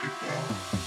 people.